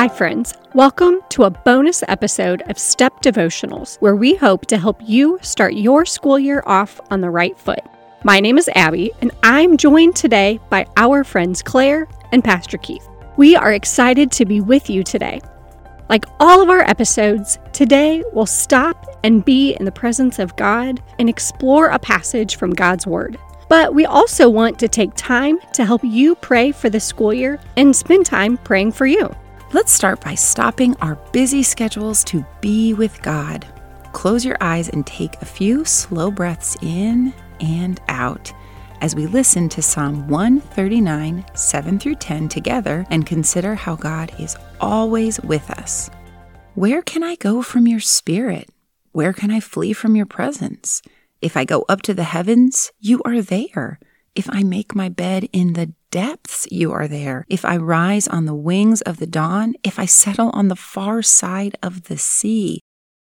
Hi, friends. Welcome to a bonus episode of Step Devotionals, where we hope to help you start your school year off on the right foot. My name is Abby, and I'm joined today by our friends Claire and Pastor Keith. We are excited to be with you today. Like all of our episodes, today we'll stop and be in the presence of God and explore a passage from God's Word. But we also want to take time to help you pray for the school year and spend time praying for you. Let's start by stopping our busy schedules to be with God. Close your eyes and take a few slow breaths in and out as we listen to Psalm 139, 7 through 10 together and consider how God is always with us. Where can I go from your spirit? Where can I flee from your presence? If I go up to the heavens, you are there. If I make my bed in the depths, you are there. If I rise on the wings of the dawn, if I settle on the far side of the sea,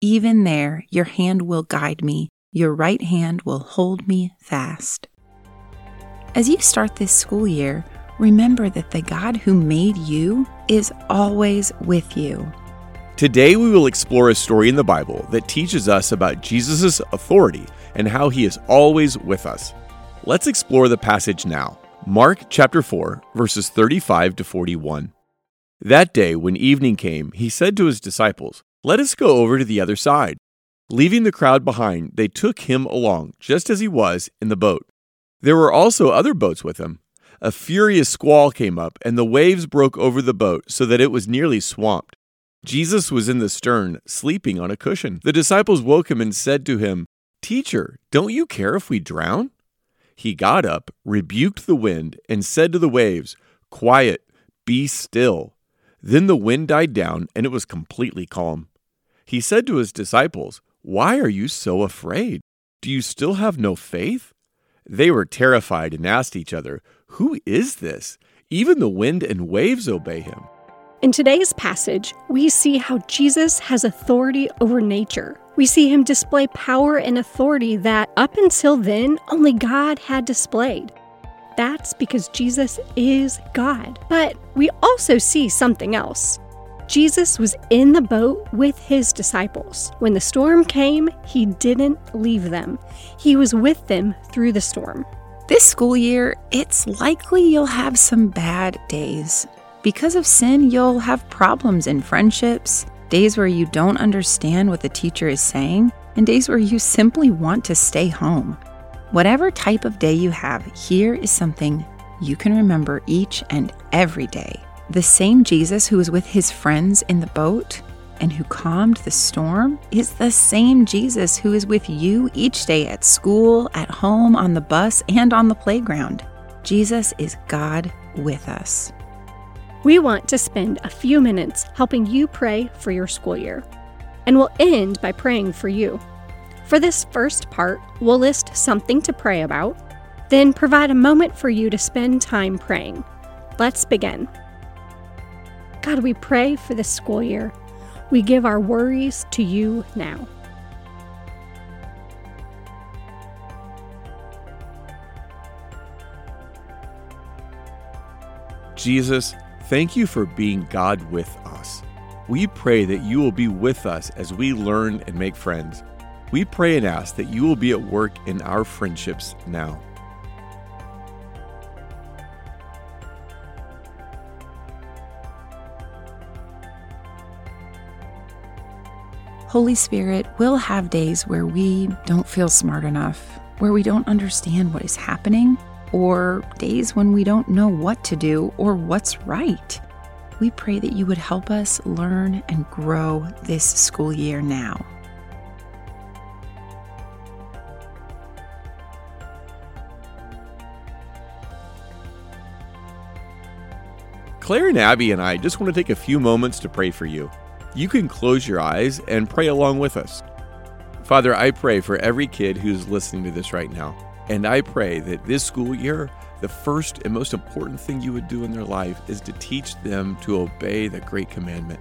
even there your hand will guide me, your right hand will hold me fast. As you start this school year, remember that the God who made you is always with you. Today, we will explore a story in the Bible that teaches us about Jesus' authority and how he is always with us. Let's explore the passage now. Mark chapter 4, verses 35 to 41. That day, when evening came, he said to his disciples, Let us go over to the other side. Leaving the crowd behind, they took him along, just as he was, in the boat. There were also other boats with him. A furious squall came up, and the waves broke over the boat so that it was nearly swamped. Jesus was in the stern, sleeping on a cushion. The disciples woke him and said to him, Teacher, don't you care if we drown? He got up, rebuked the wind, and said to the waves, Quiet, be still. Then the wind died down, and it was completely calm. He said to his disciples, Why are you so afraid? Do you still have no faith? They were terrified and asked each other, Who is this? Even the wind and waves obey him. In today's passage, we see how Jesus has authority over nature. We see him display power and authority that up until then only God had displayed. That's because Jesus is God. But we also see something else. Jesus was in the boat with his disciples. When the storm came, he didn't leave them, he was with them through the storm. This school year, it's likely you'll have some bad days. Because of sin, you'll have problems in friendships, days where you don't understand what the teacher is saying, and days where you simply want to stay home. Whatever type of day you have, here is something you can remember each and every day. The same Jesus who was with his friends in the boat and who calmed the storm is the same Jesus who is with you each day at school, at home, on the bus, and on the playground. Jesus is God with us. We want to spend a few minutes helping you pray for your school year, and we'll end by praying for you. For this first part, we'll list something to pray about, then provide a moment for you to spend time praying. Let's begin. God, we pray for this school year. We give our worries to you now. Jesus, Thank you for being God with us. We pray that you will be with us as we learn and make friends. We pray and ask that you will be at work in our friendships now. Holy Spirit, we'll have days where we don't feel smart enough, where we don't understand what is happening or days when we don't know what to do or what's right. We pray that you would help us learn and grow this school year now. Claire and Abby and I just want to take a few moments to pray for you. You can close your eyes and pray along with us. Father, I pray for every kid who's listening to this right now. And I pray that this school year, the first and most important thing you would do in their life is to teach them to obey the great commandment,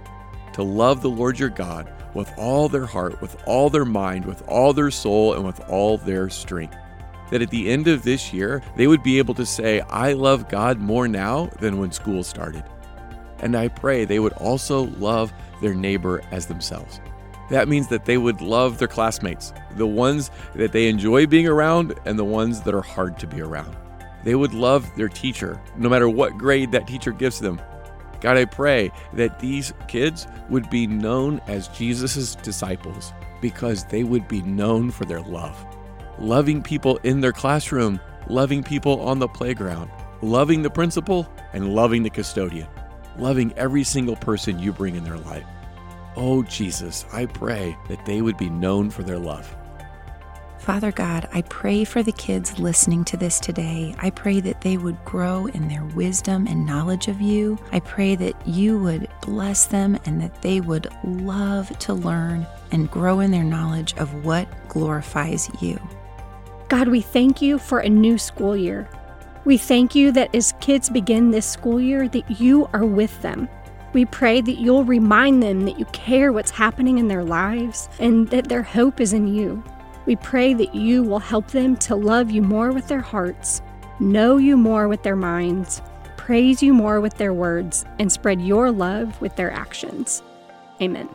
to love the Lord your God with all their heart, with all their mind, with all their soul, and with all their strength. That at the end of this year, they would be able to say, I love God more now than when school started. And I pray they would also love their neighbor as themselves. That means that they would love their classmates, the ones that they enjoy being around and the ones that are hard to be around. They would love their teacher, no matter what grade that teacher gives them. God, I pray that these kids would be known as Jesus' disciples because they would be known for their love. Loving people in their classroom, loving people on the playground, loving the principal, and loving the custodian, loving every single person you bring in their life. Oh, Jesus, I pray that they would be known for their love. Father God, I pray for the kids listening to this today. I pray that they would grow in their wisdom and knowledge of you. I pray that you would bless them and that they would love to learn and grow in their knowledge of what glorifies you. God, we thank you for a new school year. We thank you that as kids begin this school year that you are with them. We pray that you'll remind them that you care what's happening in their lives and that their hope is in you. We pray that you will help them to love you more with their hearts, know you more with their minds, praise you more with their words, and spread your love with their actions. Amen.